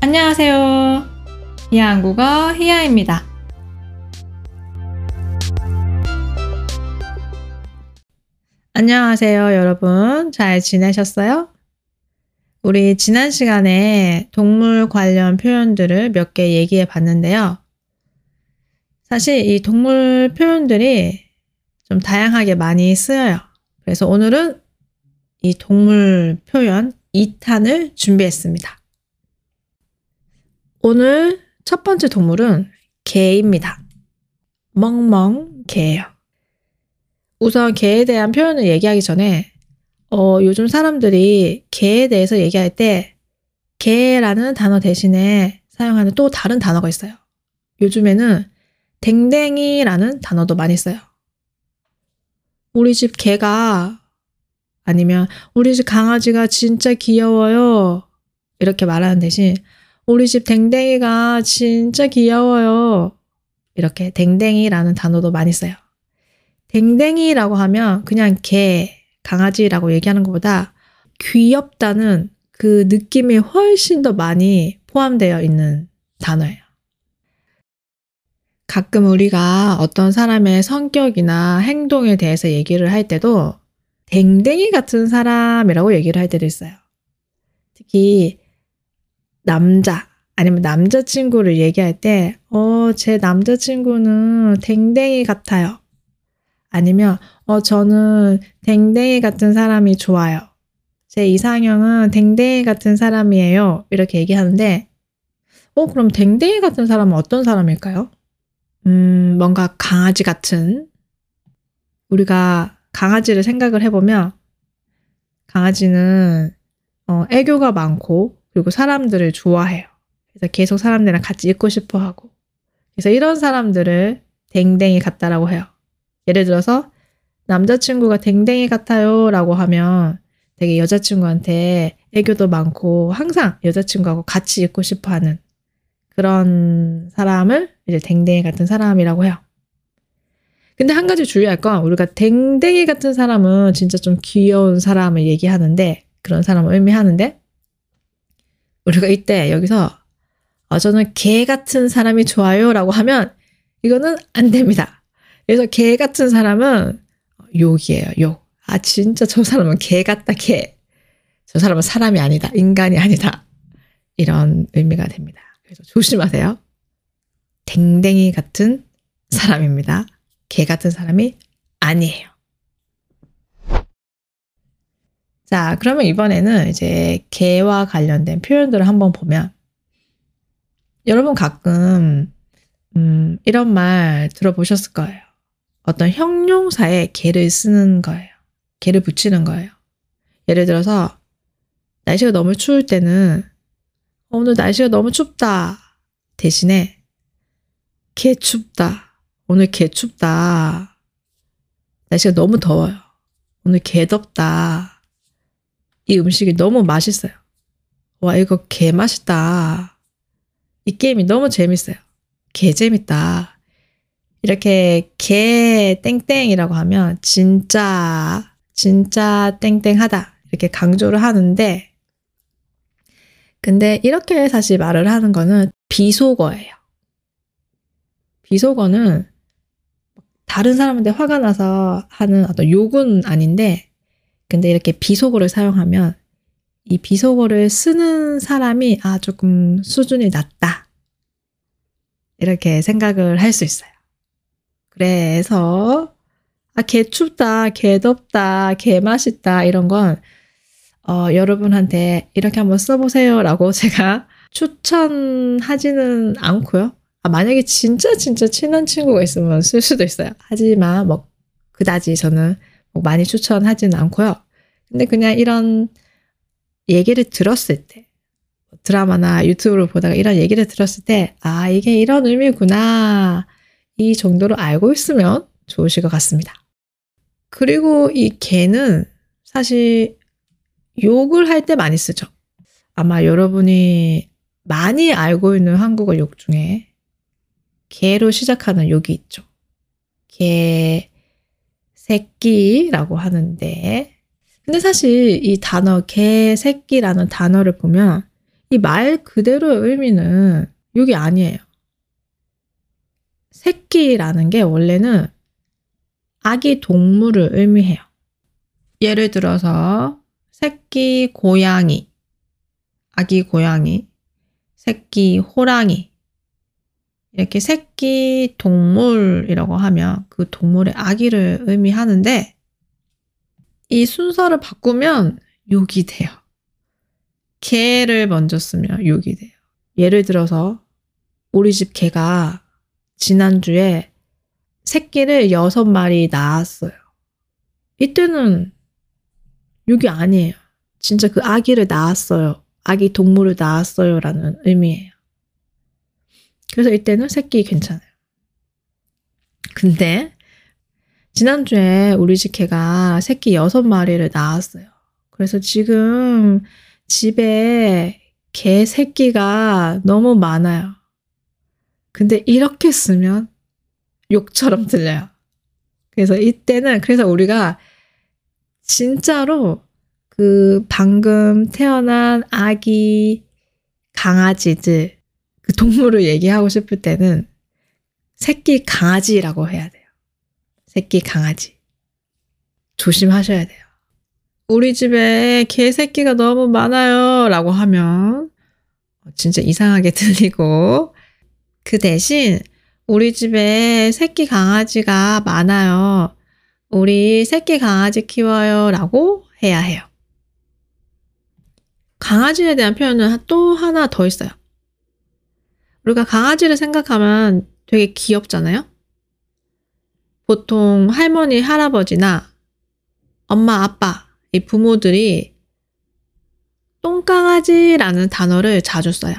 안녕하세요. 희한국어 희야입니다. 안녕하세요, 여러분. 잘 지내셨어요? 우리 지난 시간에 동물 관련 표현들을 몇 개 얘기해 봤는데요. 사실 이 동물 표현들이 좀 다양하게 많이 쓰여요. 그래서 오늘은 이 동물 표현 2탄을 준비했습니다. 오늘 첫 번째 동물은 개입니다. 멍멍 개예요. 우선 개에 대한 표현을 얘기하기 전에 어, 요즘 사람들이 개에 대해서 얘기할 때 개라는 단어 대신에 사용하는 또 다른 단어가 있어요. 요즘에는 댕댕이라는 단어도 많이 써요. 우리 집 개가 아니면 우리 집 강아지가 진짜 귀여워요. 이렇게 말하는 대신 우리 집 댕댕이가 진짜 귀여워요. 이렇게 댕댕이라는 단어도 많이 써요. 댕댕이라고 하면 그냥 개, 강아지라고 얘기하는 것보다 귀엽다는 그 느낌이 훨씬 더 많이 포함되어 있는 단어예요. 가끔 우리가 어떤 사람의 성격이나 행동에 대해서 얘기를 할 때도 댕댕이 같은 사람이라고 얘기를 할 때도 있어요. 특히 남자 아니면 남자친구를 얘기할 때, 어, 제 남자친구는 댕댕이 같아요. 아니면, 어, 저는 댕댕이 같은 사람이 좋아요. 제 이상형은 댕댕이 같은 사람이에요. 이렇게 얘기하는데, 어, 그럼 댕댕이 같은 사람은 어떤 사람일까요? 음, 뭔가 강아지 같은, 우리가 강아지를 생각을 해보면, 강아지는, 어, 애교가 많고, 그리고 사람들을 좋아해요. 그래서 계속 사람들이랑 같이 있고 싶어 하고. 그래서 이런 사람들을 댕댕이 같다라고 해요. 예를 들어서, 남자친구가 댕댕이 같아요 라고 하면 되게 여자친구한테 애교도 많고 항상 여자친구하고 같이 있고 싶어 하는 그런 사람을 이제 댕댕이 같은 사람이라고 해요. 근데 한 가지 주의할 건 우리가 댕댕이 같은 사람은 진짜 좀 귀여운 사람을 얘기하는데 그런 사람을 의미하는데 우리가 이때 여기서 어, 저는 개 같은 사람이 좋아요 라고 하면 이거는 안 됩니다. 그래서 개 같은 사람은 욕이에요, 욕. 아, 진짜 저 사람은 개 같다, 개. 저 사람은 사람이 아니다, 인간이 아니다. 이런 의미가 됩니다. 그래서 조심하세요. 댕댕이 같은 사람입니다. 개 같은 사람이 아니에요. 자, 그러면 이번에는 이제 개와 관련된 표현들을 한번 보면 여러분 가끔 음, 이런 말 들어보셨을 거예요. 어떤 형용사에 개를 쓰는 거예요. 개를 붙이는 거예요. 예를 들어서 날씨가 너무 추울 때는 어, 오늘 날씨가 너무 춥다 대신에 개 춥다. 오늘 개 춥다. 날씨가 너무 더워요. 오늘 개 덥다. 이 음식이 너무 맛있어요. 와, 이거 개 맛있다. 이 게임이 너무 재밌어요. 개 재밌다. 이렇게 개 땡땡이라고 하면 진짜 진짜 땡땡하다 이렇게 강조를 하는데 근데 이렇게 사실 말을 하는 거는 비속어예요. 비속어는 다른 사람한테 화가 나서 하는 어떤 욕은 아닌데 근데 이렇게 비속어를 사용하면 이 비속어를 쓰는 사람이 아 조금 수준이 낮다 이렇게 생각을 할 수 있어요. 그래서 아, 개 춥다, 개 덥다, 개 맛있다 이런 건 어, 여러분한테 이렇게 한번 써보세요라고 제가 추천하지는 않고요. 아, 만약에 진짜 진짜 친한 친구가 있으면 쓸 수도 있어요. 하지만 뭐 그다지 저는 뭐 많이 추천하지는 않고요. 근데 그냥 이런 얘기를 들었을 때 드라마나 유튜브를 보다가 이런 얘기를 들었을 때 아, 이게 이런 의미구나. 이 정도로 알고 있으면 좋으실 것 같습니다. 그리고 이 개는 사실 욕을 할 때 많이 쓰죠. 아마 여러분이 많이 알고 있는 한국어 욕 중에 개로 시작하는 욕이 있죠. 개, 새끼라고 하는데. 근데 사실 이 단어 개, 새끼라는 단어를 보면 이 말 그대로의 의미는 여기 아니에요. 새끼라는 게 원래는 아기 동물을 의미해요. 예를 들어서 새끼 고양이, 아기 고양이, 새끼 호랑이, 이렇게 새끼 동물이라고 하면 그 동물의 아기를 의미하는데 이 순서를 바꾸면 욕이 돼요. 개를 먼저 쓰면 욕이 돼요. 예를 들어서 우리 집 개가 지난주에 새끼를 여섯 마리 낳았어요. 이때는 욕이 아니에요. 진짜 그 아기를 낳았어요. 아기 동물을 낳았어요. 라는 의미예요. 그래서 이때는 새끼 괜찮아요. 근데 지난주에 우리 집 개가 새끼 여섯 마리를 낳았어요. 그래서 지금 집에 개 새끼가 너무 많아요. 근데 이렇게 쓰면 욕처럼 들려요. 그래서 이때는 그래서 우리가 진짜로 그 방금 태어난 아기 강아지들 그 동물을 얘기하고 싶을 때는 새끼 강아지라고 해야 돼요. 새끼 강아지. 조심하셔야 돼요. 우리 집에 개 새끼가 너무 많아요. 라고 하면 진짜 이상하게 들리고 그 대신 우리 집에 새끼 강아지가 많아요. 우리 새끼 강아지 키워요. 라고 해야 해요. 강아지에 대한 표현은 또 하나 더 있어요. 우리가 강아지를 생각하면 되게 귀엽잖아요? 보통 할머니, 할아버지나 엄마, 아빠, 이 부모들이 똥강아지라는 단어를 자주 써요.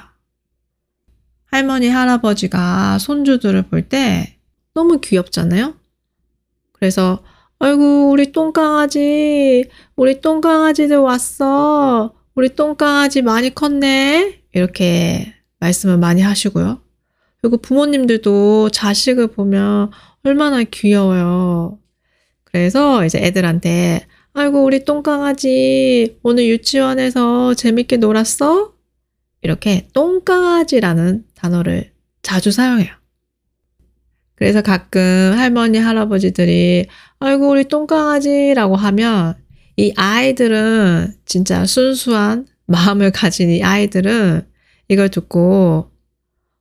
할머니, 할아버지가 손주들을 볼 때 너무 귀엽잖아요? 그래서, 아이고, 우리 똥강아지, 우리 똥강아지들 왔어. 우리 똥강아지 많이 컸네. 이렇게 말씀을 많이 하시고요. 그리고 부모님들도 자식을 보면 얼마나 귀여워요. 그래서 이제 애들한테, 아이고, 우리 똥강아지, 오늘 유치원에서 재밌게 놀았어? 이렇게 똥강아지라는 단어를 자주 사용해요. 그래서 가끔 할머니, 할아버지들이, 아이고, 우리 똥강아지라고 하면 이 아이들은 진짜 순수한 마음을 가진 이 아이들은 이걸 듣고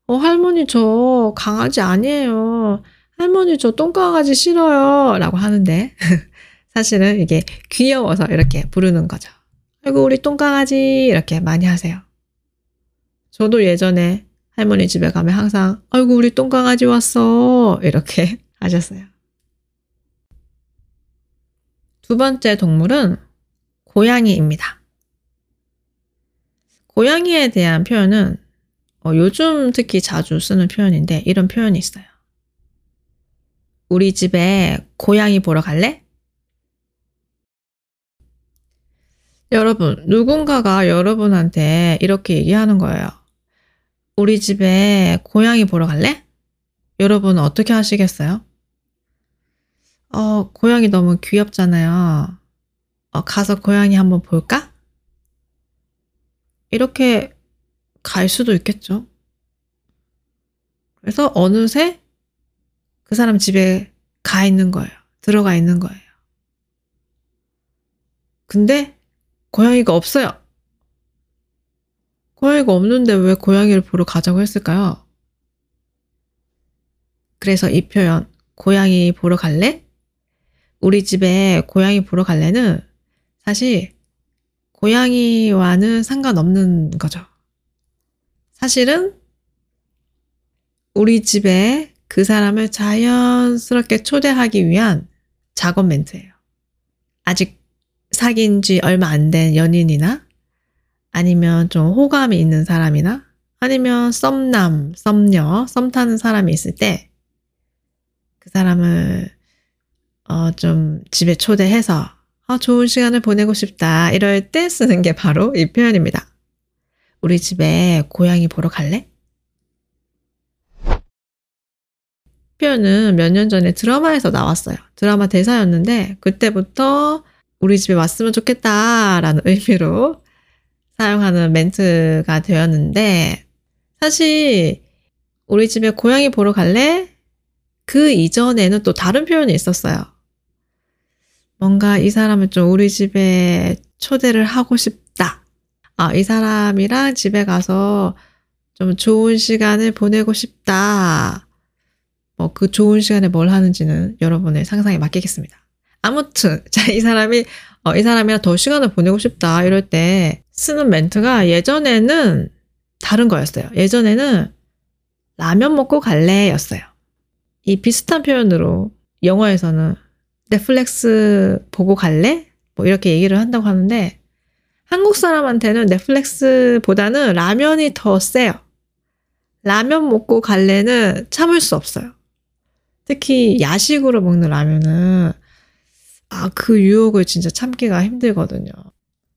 어 할머니 저 강아지 아니에요. 할머니 저 똥강아지 싫어요. 라고 하는데 사실은 이게 귀여워서 이렇게 부르는 거죠. 아이고 우리 똥강아지 이렇게 많이 하세요. 저도 예전에 할머니 집에 가면 항상 아이고 우리 똥강아지 왔어 이렇게 하셨어요. 두 번째 동물은 고양이입니다. 고양이에 대한 표현은 어, 요즘 특히 자주 쓰는 표현인데 이런 표현이 있어요. 우리 집에 고양이 보러 갈래? 여러분, 누군가가 여러분한테 이렇게 얘기하는 거예요. 우리 집에 고양이 보러 갈래? 여러분은 어떻게 하시겠어요? 어, 고양이 너무 귀엽잖아요. 어, 가서 고양이 한번 볼까? 이렇게 갈 수도 있겠죠. 그래서 어느새 그 사람 집에 가 있는 거예요. 들어가 있는 거예요. 근데 고양이가 없어요. 고양이가 없는데 왜 고양이를 보러 가자고 했을까요? 그래서 이 표현, 고양이 보러 갈래? 우리 집에 고양이 보러 갈래는 사실 고양이와는 상관없는 거죠. 사실은 우리 집에 그 사람을 자연스럽게 초대하기 위한 작업 멘트예요. 아직 사귄 지 얼마 안 된 연인이나 아니면 좀 호감이 있는 사람이나 아니면 썸남, 썸녀, 썸 타는 사람이 있을 때 그 사람을 어, 좀 집에 초대해서 아, 좋은 시간을 보내고 싶다. 이럴 때 쓰는 게 바로 이 표현입니다. 우리 집에 고양이 보러 갈래? 표현은 몇 년 전에 드라마에서 나왔어요. 드라마 대사였는데 그때부터 우리 집에 왔으면 좋겠다라는 의미로 사용하는 멘트가 되었는데 사실 우리 집에 고양이 보러 갈래? 그 이전에는 또 다른 표현이 있었어요. 뭔가 이 사람을 좀 우리 집에 초대를 하고 싶다. 아, 이 사람이랑 집에 가서 좀 좋은 시간을 보내고 싶다. 뭐 그 좋은 시간에 뭘 하는지는 여러분의 상상에 맡기겠습니다. 아무튼, 자, 이 사람이, 어, 이 사람이랑 더 시간을 보내고 싶다. 이럴 때 쓰는 멘트가 예전에는 다른 거였어요. 예전에는 라면 먹고 갈래 였어요. 이 비슷한 표현으로 영어에서는 넷플릭스 보고 갈래? 뭐 이렇게 얘기를 한다고 하는데 한국 사람한테는 넷플릭스보다는 라면이 더 세요. 라면 먹고 갈래는 참을 수 없어요. 특히 야식으로 먹는 라면은 아, 그 유혹을 진짜 참기가 힘들거든요.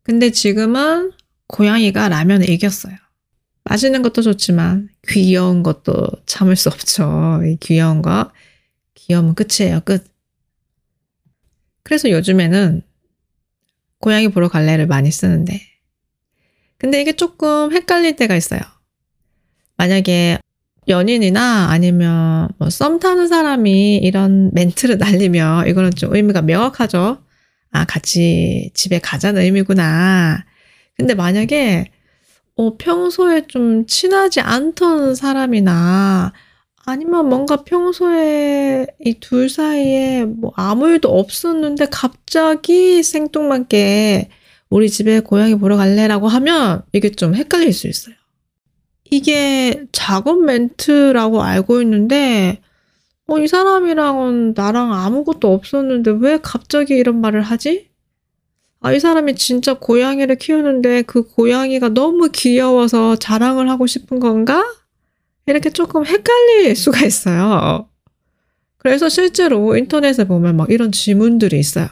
근데 지금은 고양이가 라면을 이겼어요. 맛있는 것도 좋지만 귀여운 것도 참을 수 없죠. 귀여운 거. 귀여우면 끝이에요. 끝. 그래서 요즘에는 고양이 보러 갈래를 많이 쓰는데. 근데 이게 조금 헷갈릴 때가 있어요. 만약에 연인이나 아니면 뭐 썸 타는 사람이 이런 멘트를 날리면 이거는 좀 의미가 명확하죠. 아, 같이 집에 가자는 의미구나. 근데 만약에 어, 평소에 좀 친하지 않던 사람이나 아니면 뭔가 평소에 이 둘 사이에 뭐 아무 일도 없었는데 갑자기 생뚱맞게 우리 집에 고양이 보러 갈래라고 하면 이게 좀 헷갈릴 수 있어요. 이게 작업 멘트라고 알고 있는데 어, 이 사람이랑은 나랑 아무것도 없었는데 왜 갑자기 이런 말을 하지? 아, 이 사람이 진짜 고양이를 키우는데 그 고양이가 너무 귀여워서 자랑을 하고 싶은 건가? 이렇게 조금 헷갈릴 수가 있어요. 그래서 실제로 인터넷에 보면 막 이런 지문들이 있어요.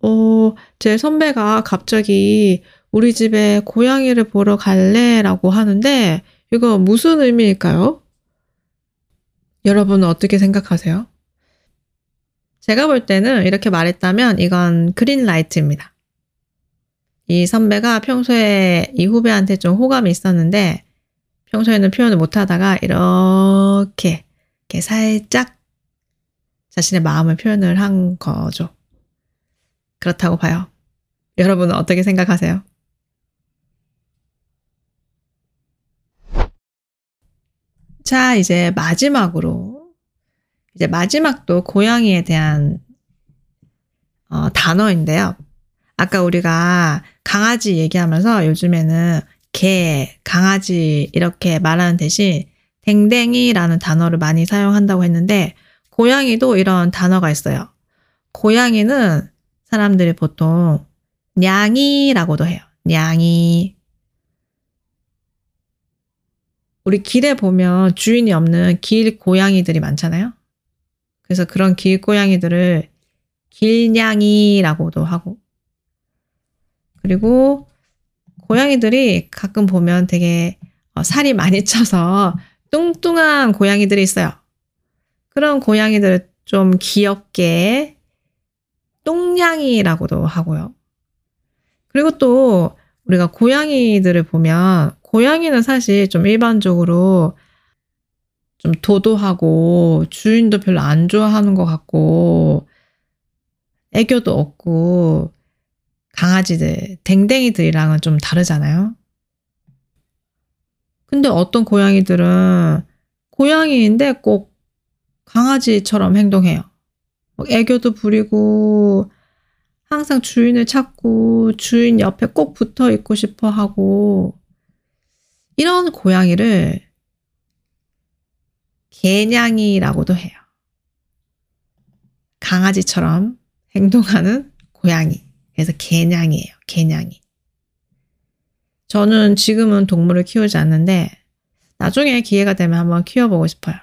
어, 제 선배가 갑자기 우리 집에 고양이를 보러 갈래? 라고 하는데 이거 무슨 의미일까요? 여러분은 어떻게 생각하세요? 제가 볼 때는 이렇게 말했다면 이건 그린라이트입니다. 이 선배가 평소에 이 후배한테 좀 호감이 있었는데 평소에는 표현을 못 하다가 이렇게, 이렇게 살짝 자신의 마음을 표현을 한 거죠. 그렇다고 봐요. 여러분은 어떻게 생각하세요? 자, 이제 마지막으로 이제 마지막도 고양이에 대한 어, 단어인데요. 아까 우리가 강아지 얘기하면서 요즘에는 개, 강아지 이렇게 말하는 대신 댕댕이라는 단어를 많이 사용한다고 했는데 고양이도 이런 단어가 있어요. 고양이는 사람들이 보통 냥이라고도 해요. 냥이. 우리 길에 보면 주인이 없는 길 고양이들이 많잖아요. 그래서 그런 길 고양이들을 길냥이라고도 하고 그리고 고양이들이 가끔 보면 되게 어, 살이 많이 쪄서 뚱뚱한 고양이들이 있어요. 그런 고양이들을 좀 귀엽게 똥냥이라고도 하고요. 그리고 또 우리가 고양이들을 보면 고양이는 사실 좀 일반적으로 좀 도도하고 주인도 별로 안 좋아하는 것 같고 애교도 없고 강아지들, 댕댕이들이랑은 좀 다르잖아요. 근데 어떤 고양이들은 고양이인데 꼭 강아지처럼 행동해요. 애교도 부리고 항상 주인을 찾고 주인 옆에 꼭 붙어 있고 싶어 하고 이런 고양이를 개냥이라고도 해요. 강아지처럼 행동하는 고양이. 그래서 개냥이에요. 개냥이. 저는 지금은 동물을 키우지 않는데 나중에 기회가 되면 한번 키워보고 싶어요.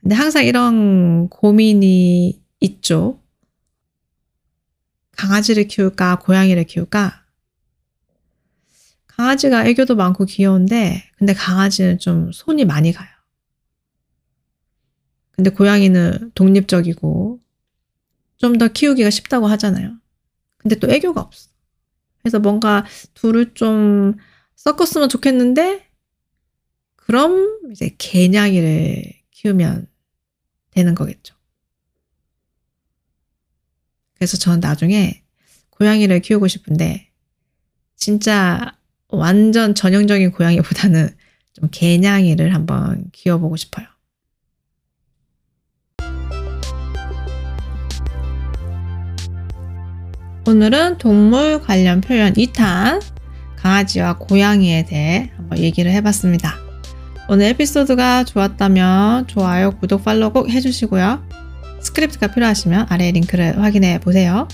근데 항상 이런 고민이 있죠. 강아지를 키울까, 고양이를 키울까? 강아지가 애교도 많고 귀여운데, 근데 강아지는 좀 손이 많이 가요. 근데 고양이는 독립적이고 좀 더 키우기가 쉽다고 하잖아요. 근데 또 애교가 없어. 그래서 뭔가 둘을 좀 섞었으면 좋겠는데 그럼 이제 개냥이를 키우면 되는 거겠죠. 그래서 저는 나중에 고양이를 키우고 싶은데 진짜 완전 전형적인 고양이보다는 좀 개냥이를 한번 키워보고 싶어요. 오늘은 동물 관련 표현 2탄 강아지와 고양이에 대해 한번 얘기를 해봤습니다. 오늘 에피소드가 좋았다면 좋아요, 구독, 팔로우 꼭 해주시고요. 스크립트가 필요하시면 아래 링크를 확인해 보세요.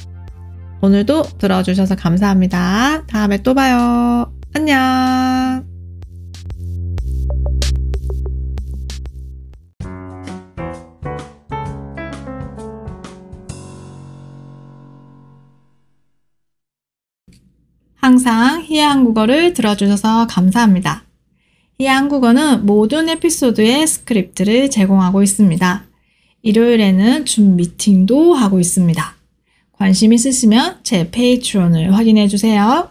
오늘도 들어주셔서 감사합니다. 다음에 또 봐요. 안녕. 항상 희야 한국어를 들어주셔서 감사합니다. 희야 한국어는 모든 에피소드의 스크립트를 제공하고 있습니다. 일요일에는 줌 미팅도 하고 있습니다. 관심 있으시면 제 Patreon을 확인해 주세요.